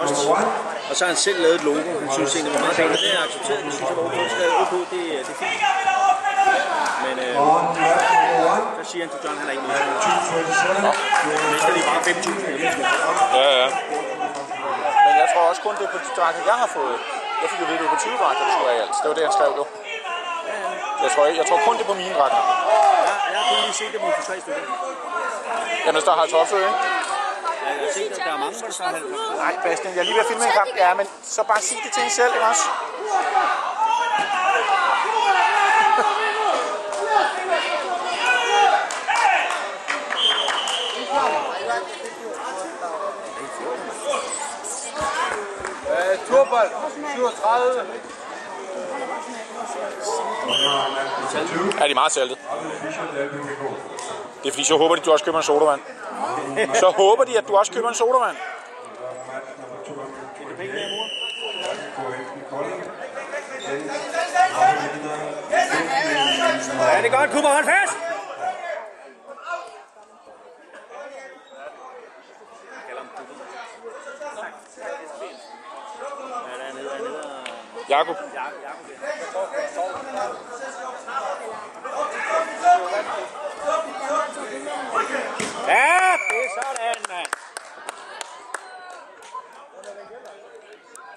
Og så har han selv lavet et logo. Han synes egentlig, det var meget. Og det er accepteret. Det synes jeg var okay. Skrevet OK, det, det er fint. Men øh, så siger han til John, han er ikke med. Men så er det bare 5.000 mennesker. Ja, ja. Men jeg tror også kun, det er på de dragter, jeg har fået. Jeg fik jo ved, at det var på 20 dragter, det skulle være i alt. Det var det, han skrev jo. Jeg tror, jeg, jeg tror kun, det er på mine dragter. Ja, jeg har kun lige set det for tre stykker. Jamen, der har Tofsø, ikke? Jeg har set, at der er mange, der så har Nej, Bastian, jeg er lige ved at filme en kamp. Ja, men så bare sig det til hende selv, ikke også? Turbal, 37. Er de meget saltet? Det er fordi, så håber de, at du også køber en sodavand. Så håber de, at du også køber en sodavand. Ja, det er godt. Cooper, hold fast! Jakob. Jakob, ja. Minnesota and